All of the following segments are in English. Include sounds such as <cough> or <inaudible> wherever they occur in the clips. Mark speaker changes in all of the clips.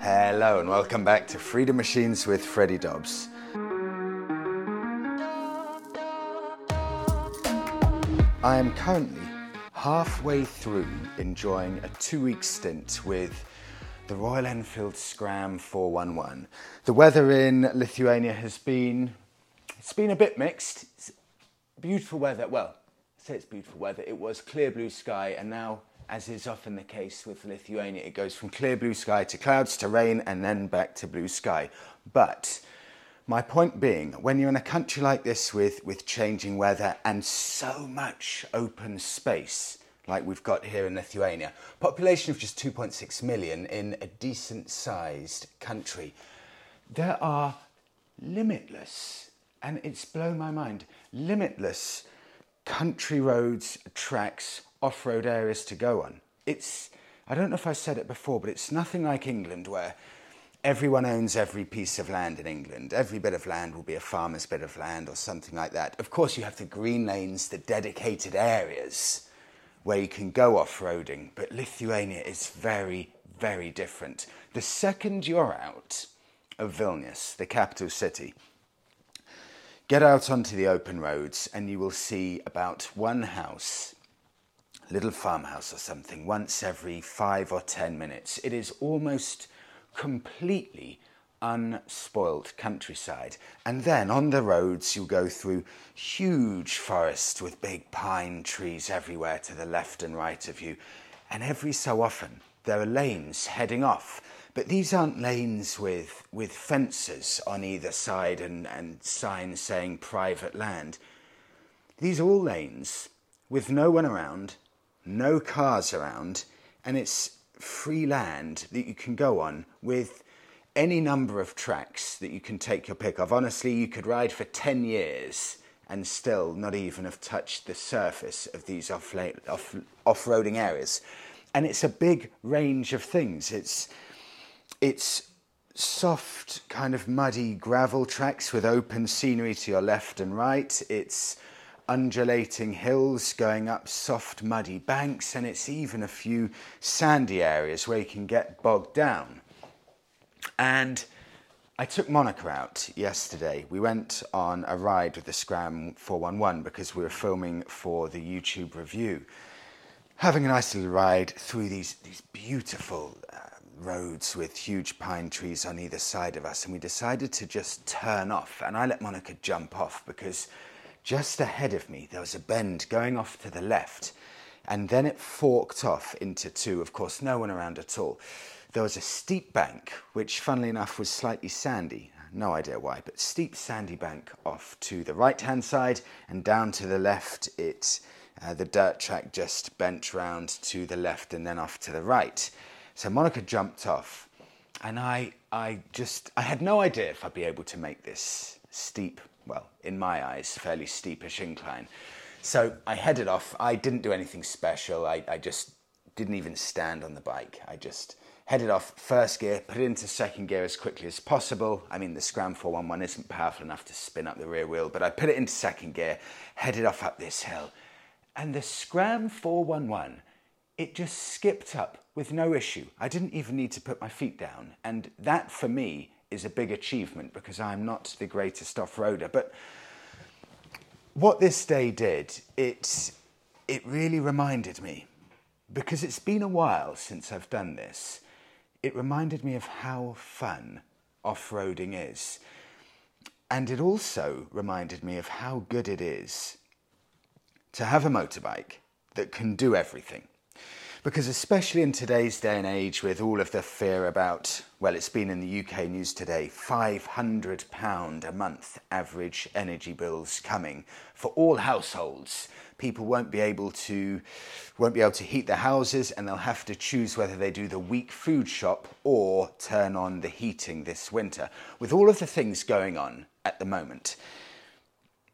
Speaker 1: Hello and welcome back to Freedom Machines with Freddie Dobbs. I am currently halfway through enjoying a two week stint with the Royal Enfield Scram 411. The weather in Lithuania has been it's been a bit mixed. It's beautiful weather. Well, I say it's beautiful weather. It was clear blue sky and now as is often the case with Lithuania, it goes from clear blue sky to clouds to rain and then back to blue sky. But my point being, when you're in a country like this with, with changing weather and so much open space, like we've got here in Lithuania, population of just 2.6 million in a decent sized country, there are limitless, and it's blown my mind, limitless country roads, tracks, off road areas to go on. It's, I don't know if I said it before, but it's nothing like England where everyone owns every piece of land in England. Every bit of land will be a farmer's bit of land or something like that. Of course, you have the green lanes, the dedicated areas where you can go off roading, but Lithuania is very, very different. The second you're out of Vilnius, the capital city, get out onto the open roads and you will see about one house little farmhouse or something once every five or ten minutes. It is almost completely unspoilt countryside. And then on the roads, you go through huge forests with big pine trees everywhere to the left and right of you. And every so often, there are lanes heading off. But these aren't lanes with, with fences on either side and, and signs saying private land. These are all lanes with no one around no cars around, and it's free land that you can go on with any number of tracks that you can take your pick of. Honestly, you could ride for 10 years and still not even have touched the surface of these off, off, off-roading areas. And it's a big range of things. It's, it's soft, kind of muddy gravel tracks with open scenery to your left and right. It's undulating hills going up soft muddy banks and it's even a few sandy areas where you can get bogged down. And I took Monica out yesterday. We went on a ride with the Scram 411 because we were filming for the YouTube review. Having a nice little ride through these, these beautiful uh, roads with huge pine trees on either side of us, and we decided to just turn off. And I let Monica jump off because just ahead of me, there was a bend going off to the left, and then it forked off into two. Of course, no one around at all. There was a steep bank, which, funnily enough, was slightly sandy. No idea why, but steep sandy bank off to the right hand side, and down to the left, it uh, the dirt track just bent round to the left and then off to the right. So Monica jumped off, and I, I just, I had no idea if I'd be able to make this steep well, in my eyes, fairly steepish incline. So I headed off. I didn't do anything special. I, I just didn't even stand on the bike. I just headed off first gear, put it into second gear as quickly as possible. I mean, the Scram 411 isn't powerful enough to spin up the rear wheel, but I put it into second gear, headed off up this hill. And the Scram 411, it just skipped up with no issue. I didn't even need to put my feet down. And that for me is a big achievement because I'm not the greatest off-roader. But what this day did, it, it really reminded me, because it's been a while since I've done this, it reminded me of how fun off-roading is. And it also reminded me of how good it is to have a motorbike that can do everything. Because, especially in today's day and age, with all of the fear about, well, it's been in the UK news today, £500 a month average energy bills coming for all households. People won't be able to won't be able to heat their houses and they'll have to choose whether they do the week food shop or turn on the heating this winter. With all of the things going on at the moment,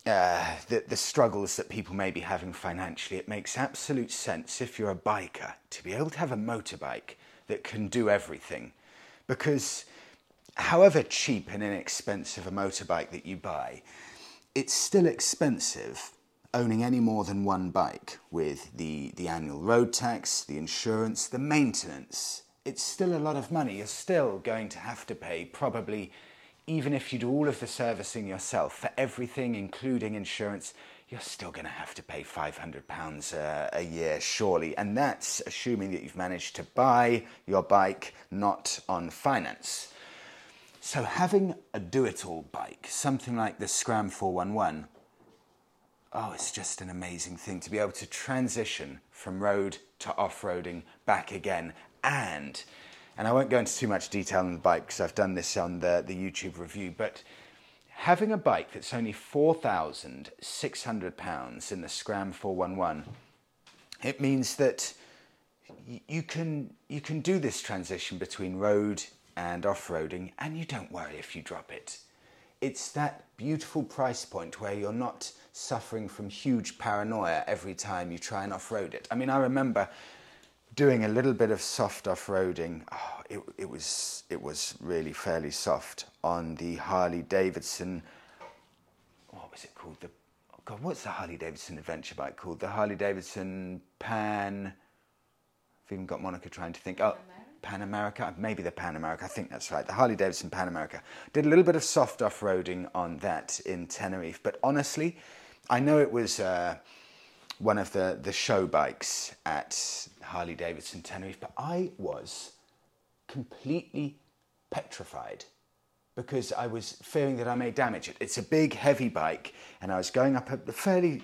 Speaker 1: uh, the, the struggles that people may be having financially, it makes absolute sense if you're a biker to be able to have a motorbike that can do everything. Because however cheap and inexpensive a motorbike that you buy, it's still expensive owning any more than one bike with the, the annual road tax, the insurance, the maintenance, it's still a lot of money. You're still going to have to pay probably even if you do all of the servicing yourself for everything, including insurance, you're still going to have to pay £500 a, uh, a year, surely. And that's assuming that you've managed to buy your bike not on finance. So, having a do it all bike, something like the Scram 411, oh, it's just an amazing thing to be able to transition from road to off roading back again. And, and I won't go into too much detail on the bike because I've done this on the, the YouTube review, but having a bike that's only £4,600 in the Scram 411, it means that you can, you can do this transition between road and off roading, and you don't worry if you drop it. It's that beautiful price point where you're not suffering from huge paranoia every time you try and off road it. I mean, I remember doing a little bit of soft off roading. Oh, it, it, was, it was really fairly soft on the Harley Davidson. What was it called? The, oh God, what's the Harley Davidson adventure bike called? The Harley Davidson Pan. I've even got Monica trying to think. Oh, Pan America, maybe the Pan America, I think that's right, the Harley Davidson Pan America. Did a little bit of soft off roading on that in Tenerife, but honestly, I know it was uh, one of the, the show bikes at Harley Davidson Tenerife, but I was completely petrified because I was fearing that I may damage it. It's a big, heavy bike, and I was going up a fairly,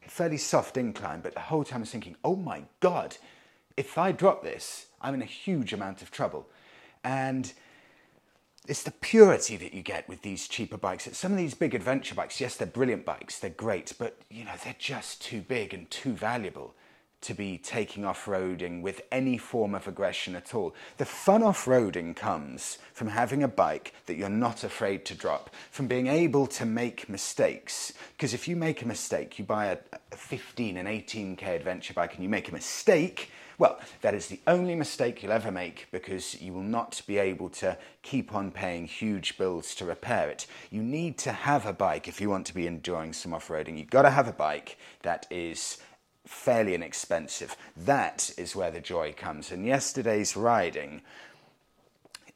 Speaker 1: fairly soft incline, but the whole time I was thinking, oh my God, if I drop this, I'm in a huge amount of trouble. And it's the purity that you get with these cheaper bikes. Some of these big adventure bikes, yes, they're brilliant bikes, they're great, but you know, they're just too big and too valuable to be taking off roading with any form of aggression at all. The fun off roading comes from having a bike that you're not afraid to drop, from being able to make mistakes. Because if you make a mistake, you buy a, a 15 and 18k adventure bike and you make a mistake, well, that is the only mistake you'll ever make because you will not be able to keep on paying huge bills to repair it. You need to have a bike if you want to be enjoying some off roading. You've got to have a bike that is fairly inexpensive. That is where the joy comes. And yesterday's riding,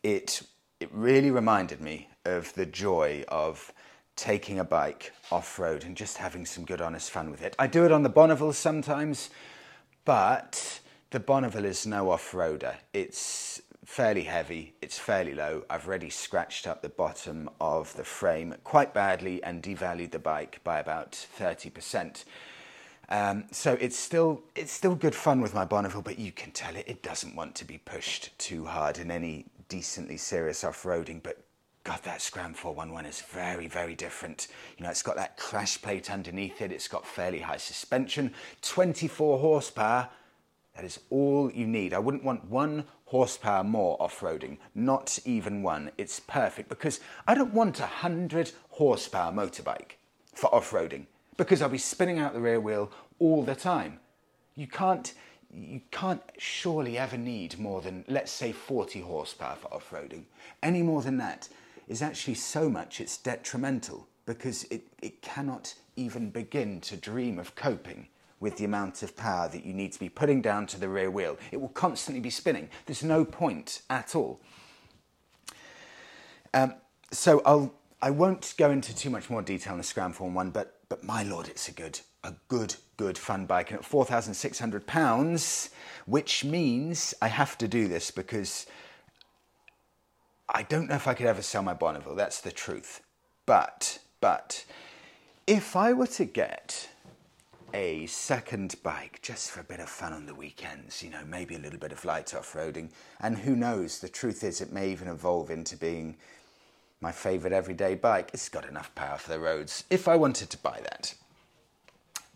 Speaker 1: it, it really reminded me of the joy of taking a bike off road and just having some good, honest fun with it. I do it on the Bonneville sometimes, but the Bonneville is no off-roader. It's fairly heavy, it's fairly low. I've already scratched up the bottom of the frame quite badly and devalued the bike by about 30%. Um, so it's still it's still good fun with my Bonneville, but you can tell it it doesn't want to be pushed too hard in any decently serious off-roading. But God, that Scram 411 is very, very different. You know, it's got that crash plate underneath it. It's got fairly high suspension, 24 horsepower, that is all you need. I wouldn't want one horsepower more off roading, not even one. It's perfect because I don't want a 100 horsepower motorbike for off roading because I'll be spinning out the rear wheel all the time. You can't, you can't surely ever need more than, let's say, 40 horsepower for off roading. Any more than that is actually so much it's detrimental because it, it cannot even begin to dream of coping with the amount of power that you need to be putting down to the rear wheel. It will constantly be spinning. There's no point at all. Um, so I'll, I won't go into too much more detail on the Scram 411, but, but my lord, it's a good, a good, good fun bike. And at £4,600, which means I have to do this because I don't know if I could ever sell my Bonneville. That's the truth. But, but, if I were to get a second bike just for a bit of fun on the weekends, you know, maybe a little bit of light off roading. And who knows, the truth is, it may even evolve into being my favourite everyday bike. It's got enough power for the roads if I wanted to buy that.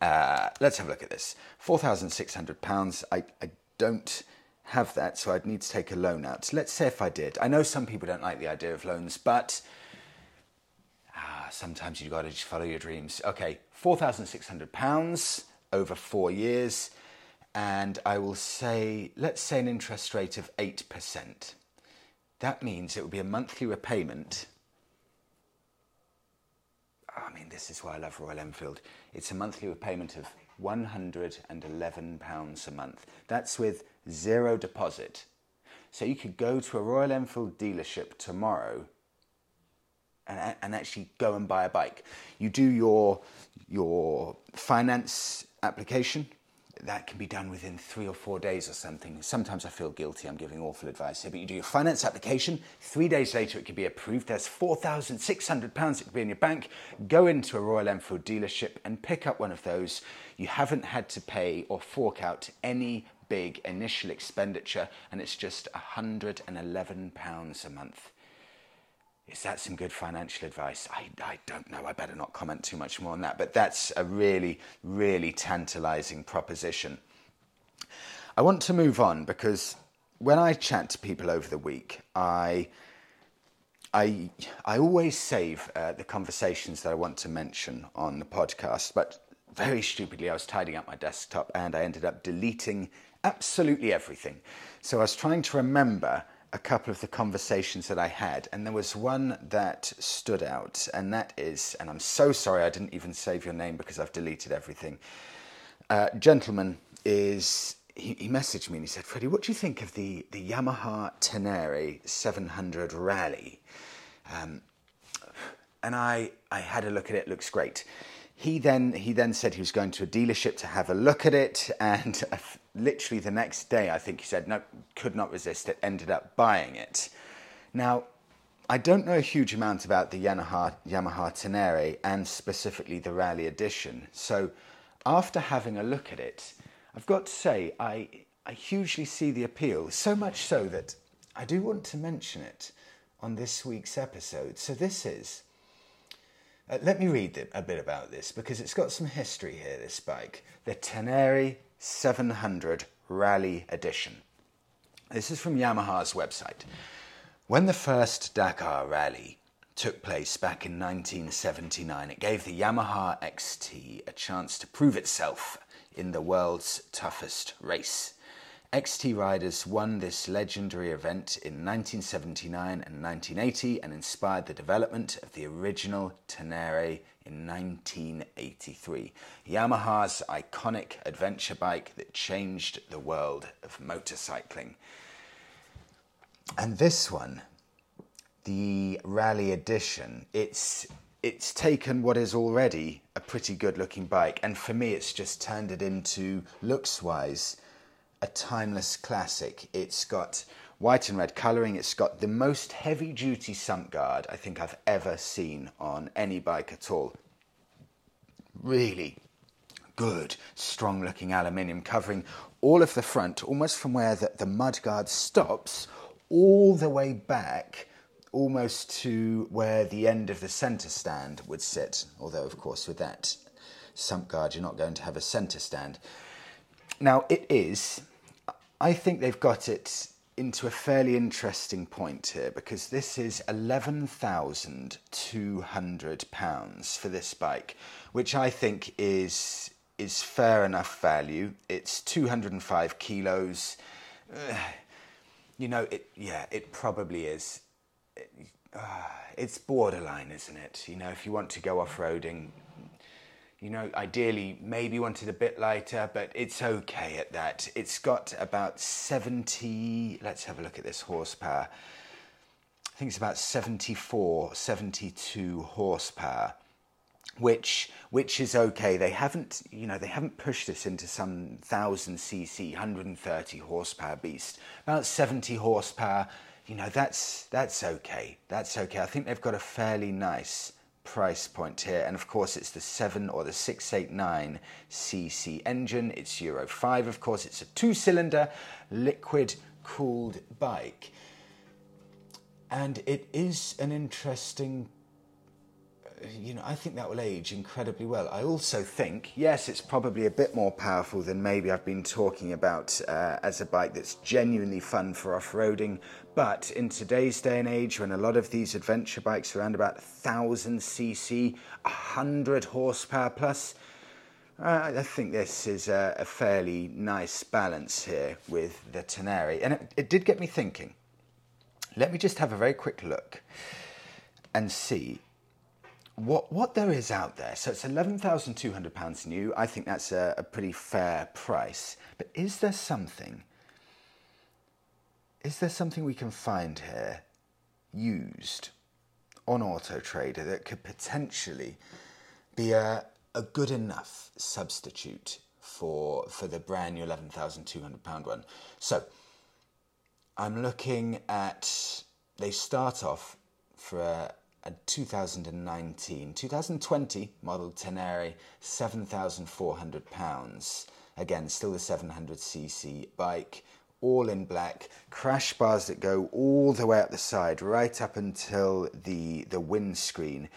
Speaker 1: Uh, let's have a look at this £4,600. I, I don't have that, so I'd need to take a loan out. Let's say if I did. I know some people don't like the idea of loans, but sometimes you've got to just follow your dreams. Okay, £4,600 over four years, and I will say, let's say an interest rate of 8%. That means it will be a monthly repayment. I mean, this is why I love Royal Enfield. It's a monthly repayment of £111 a month. That's with zero deposit. So you could go to a Royal Enfield dealership tomorrow and, and actually go and buy a bike. You do your, your finance application, that can be done within three or four days or something. Sometimes I feel guilty, I'm giving awful advice here, but you do your finance application, three days later it can be approved. There's £4,600 it could be in your bank. Go into a Royal Enfield dealership and pick up one of those. You haven't had to pay or fork out any big initial expenditure, and it's just £111 a month. Is that some good financial advice? I, I don't know. I better not comment too much more on that. But that's a really, really tantalizing proposition. I want to move on because when I chat to people over the week, I, I, I always save uh, the conversations that I want to mention on the podcast. But very stupidly, I was tidying up my desktop and I ended up deleting absolutely everything. So I was trying to remember a couple of the conversations that I had, and there was one that stood out, and that is, and I'm so sorry I didn't even save your name because I've deleted everything. Uh, gentleman is he, he, messaged me and he said, Freddie, what do you think of the, the Yamaha Tenere 700 Rally? Um, and I, I had a look at it, it looks great. He then, he then said he was going to a dealership to have a look at it, and <laughs> literally the next day, I think he said, no, could not resist it, ended up buying it. Now, I don't know a huge amount about the Yamaha, Yamaha Tenere and specifically the Rally Edition. So, after having a look at it, I've got to say, I, I hugely see the appeal, so much so that I do want to mention it on this week's episode. So, this is. Uh, let me read a bit about this because it's got some history here, this bike. The Tenere 700 Rally Edition. This is from Yamaha's website. When the first Dakar Rally took place back in 1979, it gave the Yamaha XT a chance to prove itself in the world's toughest race. XT riders won this legendary event in 1979 and 1980 and inspired the development of the original Tenere in 1983. Yamaha's iconic adventure bike that changed the world of motorcycling. And this one, the Rally Edition, it's it's taken what is already a pretty good looking bike, and for me, it's just turned it into looks wise a timeless classic. It's got white and red colouring. It's got the most heavy duty sump guard I think I've ever seen on any bike at all. Really good, strong looking aluminium covering all of the front, almost from where the, the mud guard stops, all the way back almost to where the end of the centre stand would sit. Although, of course, with that sump guard, you're not going to have a centre stand. Now, it is, I think they've got it into a fairly interesting point here because this is £11,200 for this bike, which I think is is fair enough value. It's 205 kilos. Uh, you know, it yeah, it probably is. It, uh, it's borderline, isn't it? You know, if you want to go off roading, you know, ideally maybe wanted a bit lighter, but it's okay at that. It's got about 70, let's have a look at this horsepower. I think it's about 74, 72 horsepower. Which, which is okay. They haven't, you know, they haven't pushed this into some thousand cc, 130 horsepower beast. About 70 horsepower, you know, that's that's okay. That's okay. I think they've got a fairly nice price point here. And of course, it's the 7 or the 689cc engine. It's Euro 5, of course. It's a two cylinder liquid cooled bike. And it is an interesting you know, I think that will age incredibly well. I also think, yes, it's probably a bit more powerful than maybe I've been talking about uh, as a bike that's genuinely fun for off roading. But in today's day and age, when a lot of these adventure bikes are around about 1000 cc, 100 horsepower plus, uh, I think this is a, a, fairly nice balance here with the Tenere. And it, it did get me thinking. Let me just have a very quick look and see what what there is out there. So it's eleven thousand two hundred pounds new. I think that's a, a, pretty fair price. But is there something is there something we can find here used on Auto Trader that could potentially be a, a good enough substitute for for the brand new eleven thousand two hundred pound one? So I'm looking at they start off for a, a 2019 2020 model Tenere seven thousand four hundred pounds. Again, still the 700cc bike all in black, crash bars that go all the way up the side, right up until the the windscreen.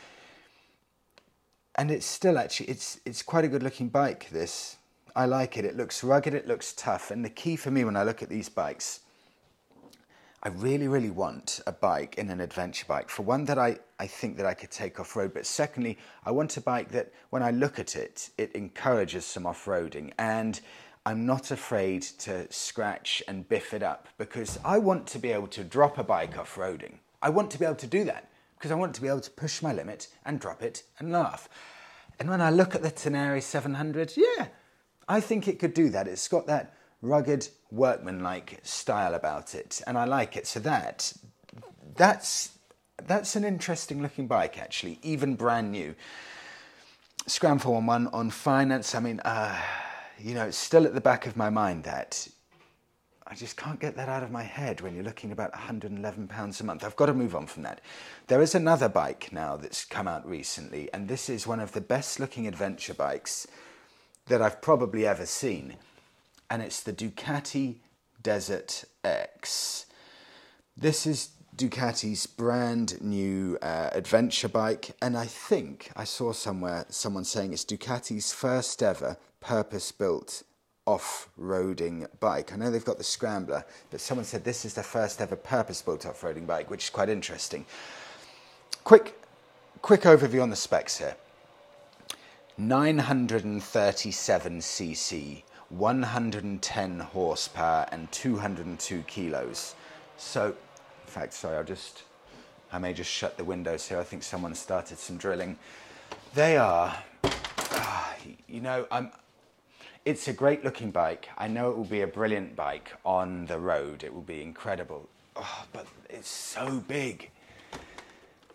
Speaker 1: And it's still actually it's it's quite a good looking bike. This I like it. It looks rugged. It looks tough. And the key for me when I look at these bikes, I really really want a bike in an adventure bike. For one that I I think that I could take off road. But secondly, I want a bike that when I look at it, it encourages some off roading and I'm not afraid to scratch and biff it up because I want to be able to drop a bike off roading. I want to be able to do that because I want to be able to push my limit and drop it and laugh. And when I look at the Tenere 700, yeah, I think it could do that. It's got that rugged workman-like style about it and I like it. So that that's that's an interesting looking bike actually, even brand new. Scram 411 on finance. I mean, uh, you know, it's still at the back of my mind that I just can't get that out of my head when you're looking about £111 a month. I've got to move on from that. There is another bike now that's come out recently, and this is one of the best looking adventure bikes that I've probably ever seen. And it's the Ducati Desert X. This is Ducati's brand new uh, adventure bike, and I think I saw somewhere someone saying it's Ducati's first ever purpose built off roading bike. I know they've got the Scrambler, but someone said this is their first ever purpose built off roading bike, which is quite interesting. Quick, quick overview on the specs here 937 cc, 110 horsepower, and 202 kilos. So, in fact, sorry, I'll just, I may just shut the windows here. I think someone started some drilling. They are, uh, you know, I'm, it's a great looking bike. I know it will be a brilliant bike on the road. It will be incredible. Oh, but it's so big.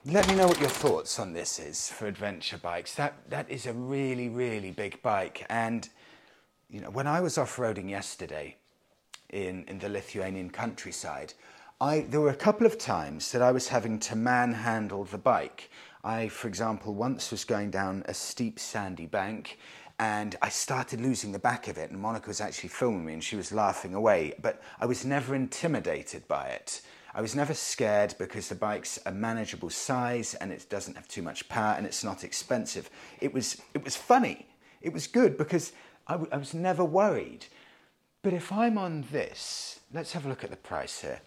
Speaker 1: Let me know what your thoughts on this is for adventure bikes. That that is a really really big bike and you know when I was off-roading yesterday in in the Lithuanian countryside, I there were a couple of times that I was having to manhandle the bike. I for example once was going down a steep sandy bank and I started losing the back of it. And Monica was actually filming me and she was laughing away, but I was never intimidated by it. I was never scared because the bike's a manageable size and it doesn't have too much power and it's not expensive. It was, it was funny. It was good because I, w- I was never worried. But if I'm on this, let's have a look at the price here.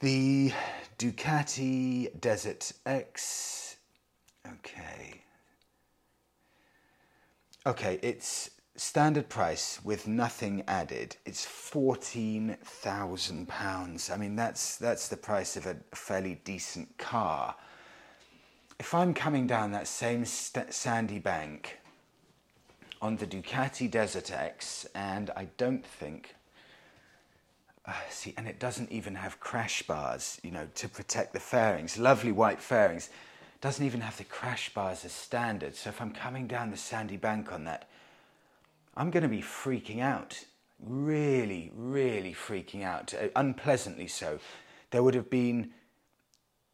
Speaker 1: The Ducati Desert X. Okay, Okay, it's standard price with nothing added. It's fourteen thousand pounds. I mean, that's that's the price of a fairly decent car. If I'm coming down that same st- sandy bank on the Ducati Desert X, and I don't think. Uh, see, and it doesn't even have crash bars, you know, to protect the fairings. Lovely white fairings doesn't even have the crash bars as standard. So if I'm coming down the sandy bank on that, I'm going to be freaking out. Really, really freaking out. Uh, unpleasantly so. There would have been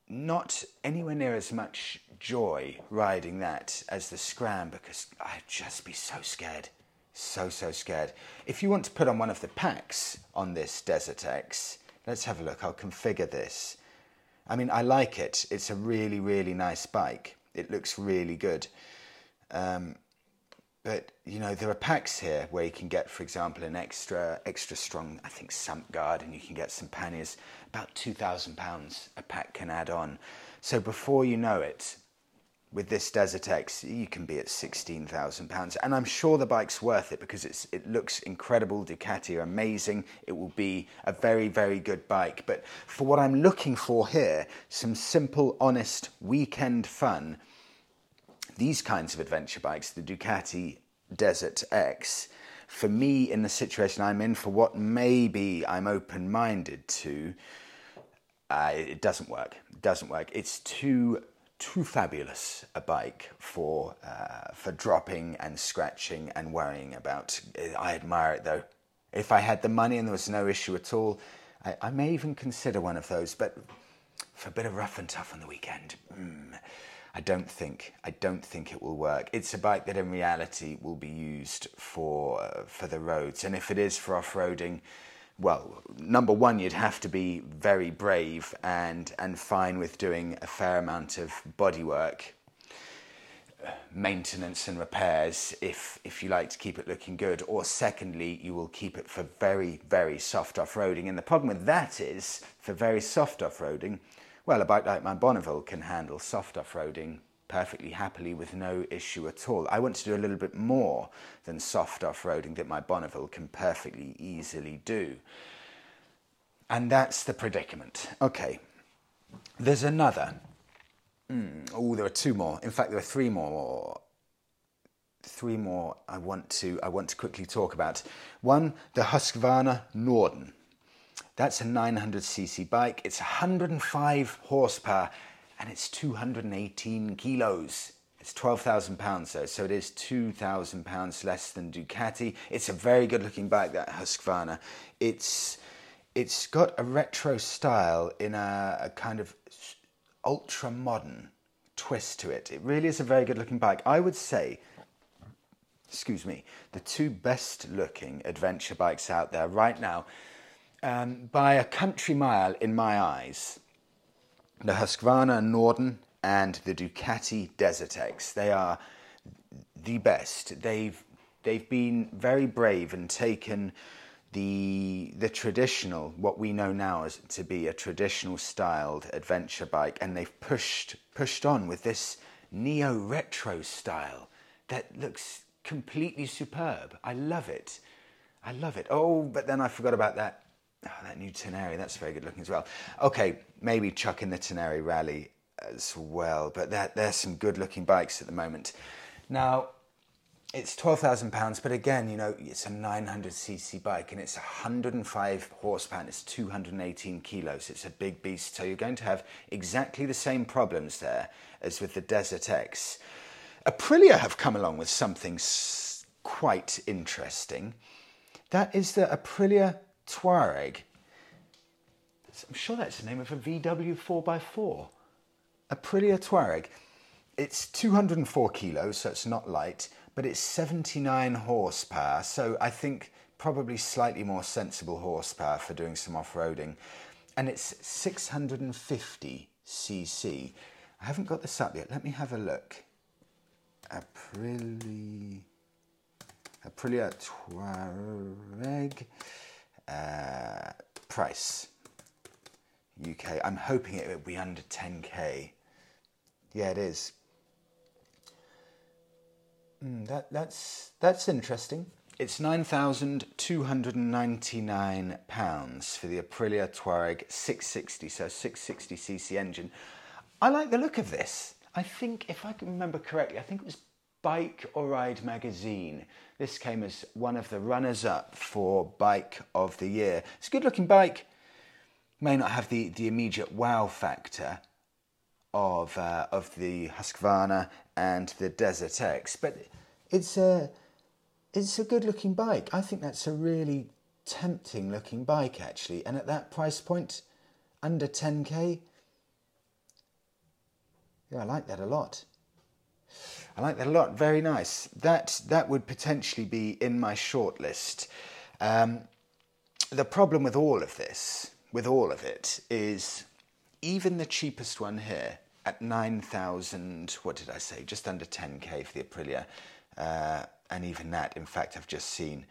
Speaker 1: not anywhere near as much joy riding that as the Scram because I'd just be so scared. So, so scared. If you want to put on one of the packs on this Desert X, let's have a look. I'll configure this. I mean, I like it. It's a really, really nice bike. It looks really good. Um, but you know, there are packs here where you can get, for example, an extra, extra strong, I think, sump guard, and you can get some panniers. About two thousand pounds a pack can add on. So before you know it, with this Desert X, you can be at £16,000. And I'm sure the bike's worth it because it's, it looks incredible. Ducati are amazing. It will be a very, very good bike. But for what I'm looking for here, some simple, honest weekend fun, these kinds of adventure bikes, the Ducati Desert X, for me, in the situation I'm in, for what maybe I'm open minded to, uh, it doesn't work. It doesn't work. It's too too fabulous a bike for uh, for dropping and scratching and worrying about. I admire it though. If I had the money and there was no issue at all, I, I may even consider one of those. But for a bit of rough and tough on the weekend, mm, I don't think I don't think it will work. It's a bike that in reality will be used for uh, for the roads, and if it is for off roading well, number one, you'd have to be very brave and, and fine with doing a fair amount of bodywork, maintenance and repairs if, if you like to keep it looking good. Or secondly, you will keep it for very, very soft off-roading. And the problem with that is, for very soft off-roading, well, a bike like my Bonneville can handle soft off-roading perfectly happily with no issue at all. I want to do a little bit more than soft off-roading that my Bonneville can perfectly easily do. And that's the predicament. Okay, there's another. Mm, oh, there are two more. In fact, there are three more. Three more I want to I want to quickly talk about. One, the Husqvarna Norden. That's a 900cc bike. It's 105 horsepower and it's 218 kilos. It's 12,000 pounds though, so it is 2,000 pounds less than Ducati. It's a very good looking bike, that Husqvarna. It's, it's got a retro style in a, a kind of ultra modern twist to it. It really is a very good looking bike. I would say, excuse me, the two best looking adventure bikes out there right now, um, by a country mile in my eyes, the Husqvarna Norden and the Ducati Desert X. They are the best. They've they've been very brave and taken the the traditional what we know now as to be a traditional styled adventure bike and they've pushed pushed on with this neo retro style that looks completely superb. I love it. I love it. Oh, but then I forgot about that Oh, that new Tenere, that's very good looking as well. Okay, maybe chuck in the Tenere Rally as well, but there's some good looking bikes at the moment. Now, it's £12,000, but again, you know, it's a 900cc bike and it's 105 horsepower and it's 218 kilos. It's a big beast, so you're going to have exactly the same problems there as with the Desert X. Aprilia have come along with something quite interesting. That is the Aprilia Tuareg. I'm sure that's the name of a VW 4x4. Aprilia Tuareg. It's 204 kilos, so it's not light, but it's 79 horsepower, so I think probably slightly more sensible horsepower for doing some off roading. And it's 650 cc. I haven't got this up yet. Let me have a look. Aprilia, Aprilia Tuareg. Uh, price UK. I'm hoping it will be under 10k. Yeah, it is. Mm, that that's that's interesting. It's nine thousand two hundred and ninety nine pounds for the Aprilia Tuareg 660, so 660cc engine. I like the look of this. I think, if I can remember correctly, I think it was Bike or Ride magazine. This came as one of the runners up for Bike of the Year. It's a good looking bike, may not have the, the immediate wow factor of, uh, of the Husqvarna and the Desert X, but it's a, it's a good looking bike. I think that's a really tempting looking bike actually, and at that price point, under 10k, yeah, I like that a lot. I like that a lot. Very nice. That that would potentially be in my shortlist. Um, the problem with all of this, with all of it, is even the cheapest one here at nine thousand. What did I say? Just under ten k for the Aprilia, uh, and even that, in fact, I've just seen.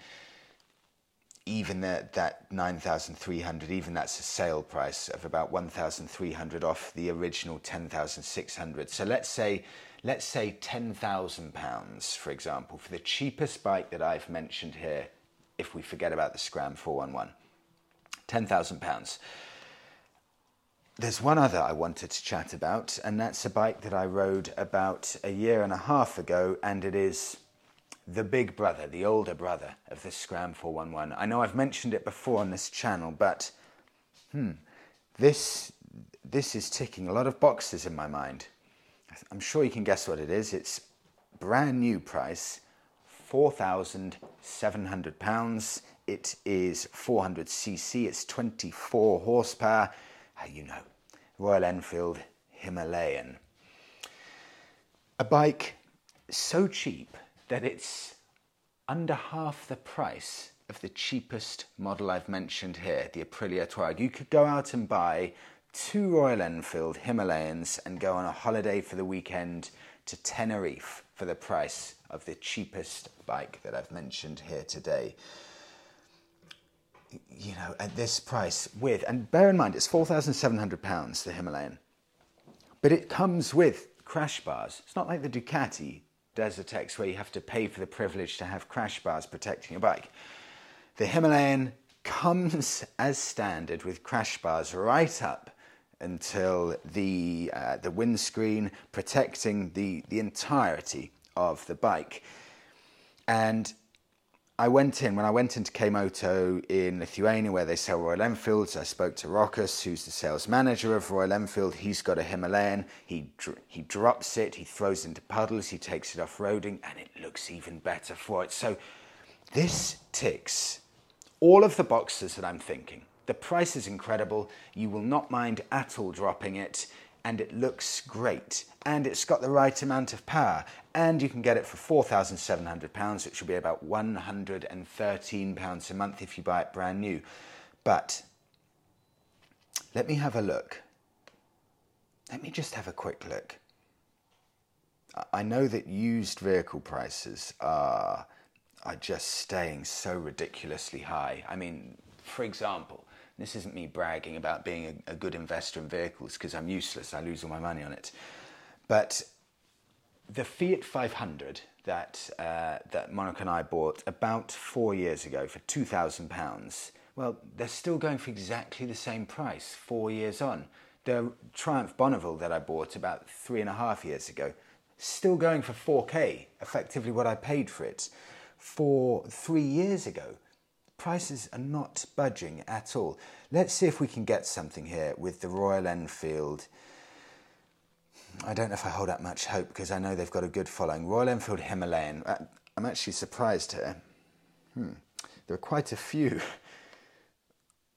Speaker 1: Even that that nine thousand three hundred, even that's a sale price of about one thousand three hundred off the original ten thousand six hundred. So let's say let's say £10,000, for example, for the cheapest bike that I've mentioned here, if we forget about the Scram 411. £10,000. There's one other I wanted to chat about, and that's a bike that I rode about a year and a half ago, and it is the big brother, the older brother of the Scram 411. I know I've mentioned it before on this channel, but hmm, this, this is ticking a lot of boxes in my mind. I'm sure you can guess what it is. It's brand new price, £4,700. It is 400cc, it's 24 horsepower. You know, Royal Enfield Himalayan. A bike so cheap that it's under half the price of the cheapest model I've mentioned here, the Aprilia Tuareg. You could go out and buy two Royal Enfield Himalayans and go on a holiday for the weekend to Tenerife for the price of the cheapest bike that I've mentioned here today. You know, at this price, with, and bear in mind, it's £4,700, the Himalayan, but it comes with crash bars. It's not like the Ducati Desert X where you have to pay for the privilege to have crash bars protecting your bike. The Himalayan comes <laughs> as standard with crash bars right up until the, uh, the windscreen protecting the, the entirety of the bike. And I went in, when I went into K-Moto in Lithuania where they sell Royal Enfields, I spoke to Rokas, who's the sales manager of Royal Enfield. He's got a Himalayan. He, he drops it, he throws it into puddles, he takes it off-roading, and it looks even better for it. So this ticks all of the boxes that I'm thinking. The price is incredible. You will not mind at all dropping it and it looks great and it's got the right amount of power and you can get it for £4,700 which will be about £113 a month if you buy it brand new. But let me have a look. Let me just have a quick look. I know that used vehicle prices are, are just staying so ridiculously high. I mean, for example, this isn't me bragging about being a, a good investor in vehicles because I'm useless. I lose all my money on it. But the Fiat 500 that uh, that Monica and I bought about four years ago for two thousand pounds. Well, they're still going for exactly the same price four years on. The Triumph Bonneville that I bought about three and a half years ago, still going for 4K, effectively what I paid for it, for three years ago prices are not budging at all. Let's see if we can get something here with the Royal Enfield. I don't know if I hold out much hope because I know they've got a good following. Royal Enfield Himalayan. Uh, I'm actually surprised here. Hmm. There are quite a few. <laughs>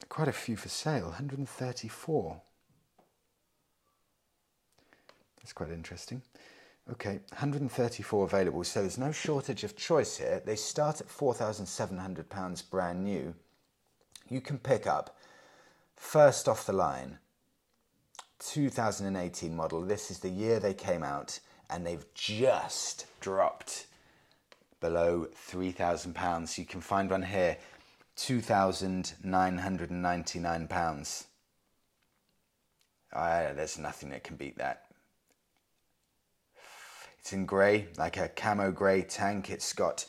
Speaker 1: Quite a few for sale. 134. That's quite interesting. Okay, 134 available, so there's no shortage of choice here. They start at £4,700 brand new. You can pick up, first off the line, 2018 model. This is the year they came out, and they've just dropped below £3,000. You can find one here, £2,999. Uh, there's nothing that can beat that. It's in grey, like a camo grey tank. It's got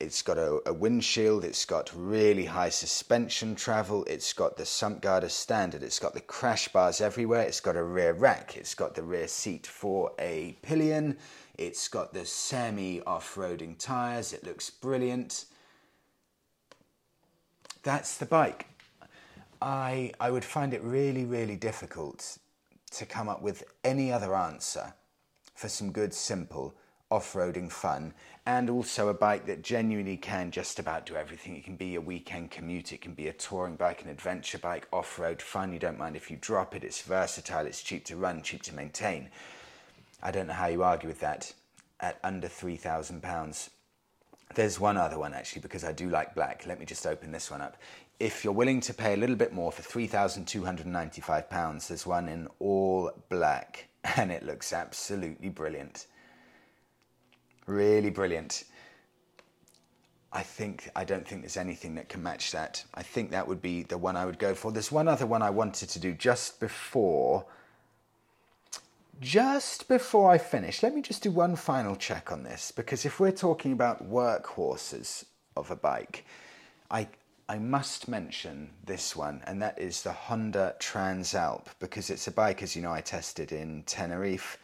Speaker 1: it's got a, a, windshield, it's got really high suspension travel, it's got the sump guard as standard, it's got the crash bars everywhere, it's got a rear rack, it's got the rear seat for a pillion, it's got the semi off roading tyres, it looks brilliant. That's the bike. I, I would find it really, really difficult to come up with any other answer for some good, simple off-roading fun and also a bike that genuinely can just about do everything. It can be a weekend commute, it can be a touring bike, an adventure bike, off-road fun. You don't mind if you drop it. It's versatile, it's cheap to run, cheap to maintain. I don't know how you argue with that at under £3,000. There's one other one actually because I do like black. Let me just open this one up. If you're willing to pay a little bit more for £3,295, there's one in all black <laughs> and it looks absolutely brilliant. Really brilliant. I think I don't think there's anything that can match that. I think that would be the one I would go for. There's one other one I wanted to do just before just before I finish. Let me just do one final check on this because if we're talking about workhorses of a bike, I I must mention this one, and that is the Honda Transalp, because it's a bike, as you know, I tested in Tenerife.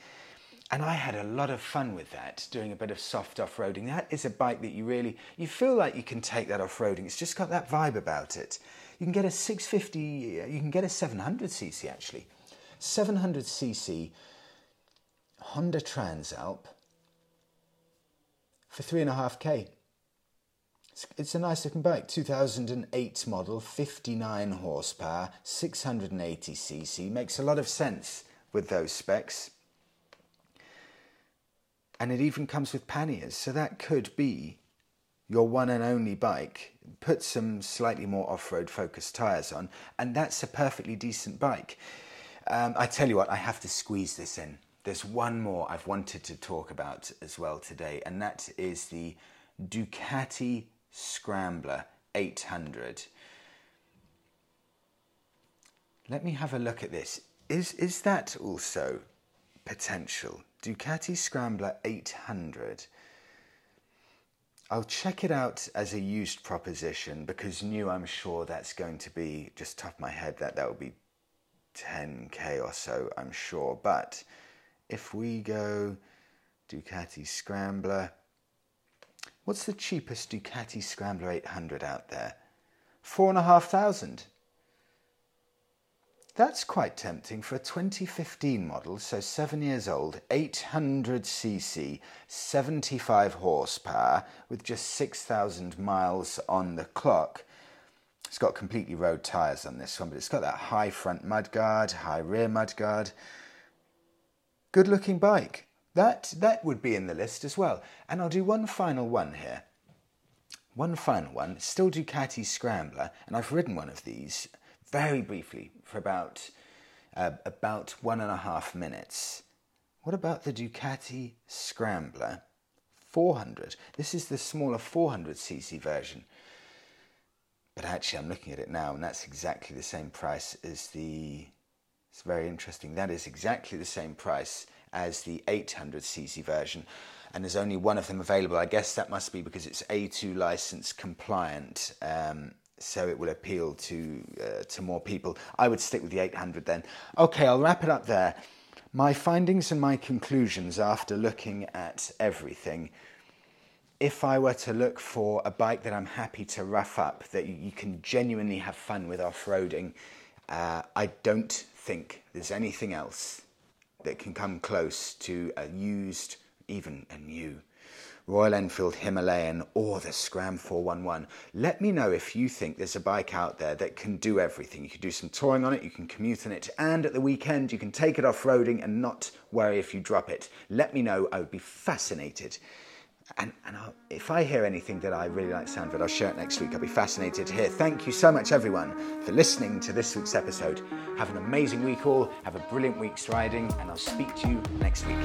Speaker 1: And I had a lot of fun with that, doing a bit of soft off roading. That is a bike that you really, you feel like you can take that off roading. It's just got that vibe about it. You can get a 650, uh, you can get a 700cc actually. 700cc Honda Transalp for 3.5k. It's, it's a nice looking bike, 2008 model, 59 horsepower, 680cc, makes a lot of sense with those specs. And it even comes with panniers, so that could be your one and only bike, put some slightly more off road focused tyres on, and that's a perfectly decent bike. Um, I tell you what, I have to squeeze this in. There's one more I've wanted to talk about as well today, and that is the Ducati Scrambler 800. Let me have a look at this. Is, is that also potential? Ducati Scrambler 800. I'll check it out as a used proposition because new, I'm sure that's going to be just top of my head that that will be 10k or so, I'm sure. But if we go Ducati Scrambler, what's the cheapest Ducati Scrambler 800 out there? Four and a half thousand. That's quite tempting for a 2015 model, so seven years old, 800cc, 75 horsepower, with just 6,000 miles on the clock. It's got completely road tyres on this one, but it's got that high front mudguard, high rear mudguard. Good looking bike. That, that would be in the list as well. And I'll do one final one here. One final one, still Ducati Scrambler, and I've ridden one of these very briefly for about uh, about one and a half minutes. What about the Ducati Scrambler 400? This is the smaller 400cc version. But actually, I'm looking at it now, and that's exactly the same price as the. It's very interesting. That is exactly the same price as the 800cc version, and there's only one of them available. I guess that must be because it's A2 license compliant. Um, so it will appeal to uh, to more people. I would stick with the 800 then. Okay, I'll wrap it up there. My findings and my conclusions after looking at everything. If I were to look for a bike that I'm happy to rough up, that you can genuinely have fun with off roading, uh, I don't think there's anything else that can come close to a used, even a new Royal Enfield Himalayan or the Scram 411. Let me know if you think there's a bike out there that can do everything. You can do some touring on it, you can commute on it, and at the weekend you can take it off roading and not worry if you drop it. Let me know, I would be fascinated. And, and if I hear anything that I really like sound of, I'll share it next week. I'll be fascinated to hear. Thank you so much, everyone, for listening to this week's episode. Have an amazing week, all. Have a brilliant week's riding, and I'll speak to you next week.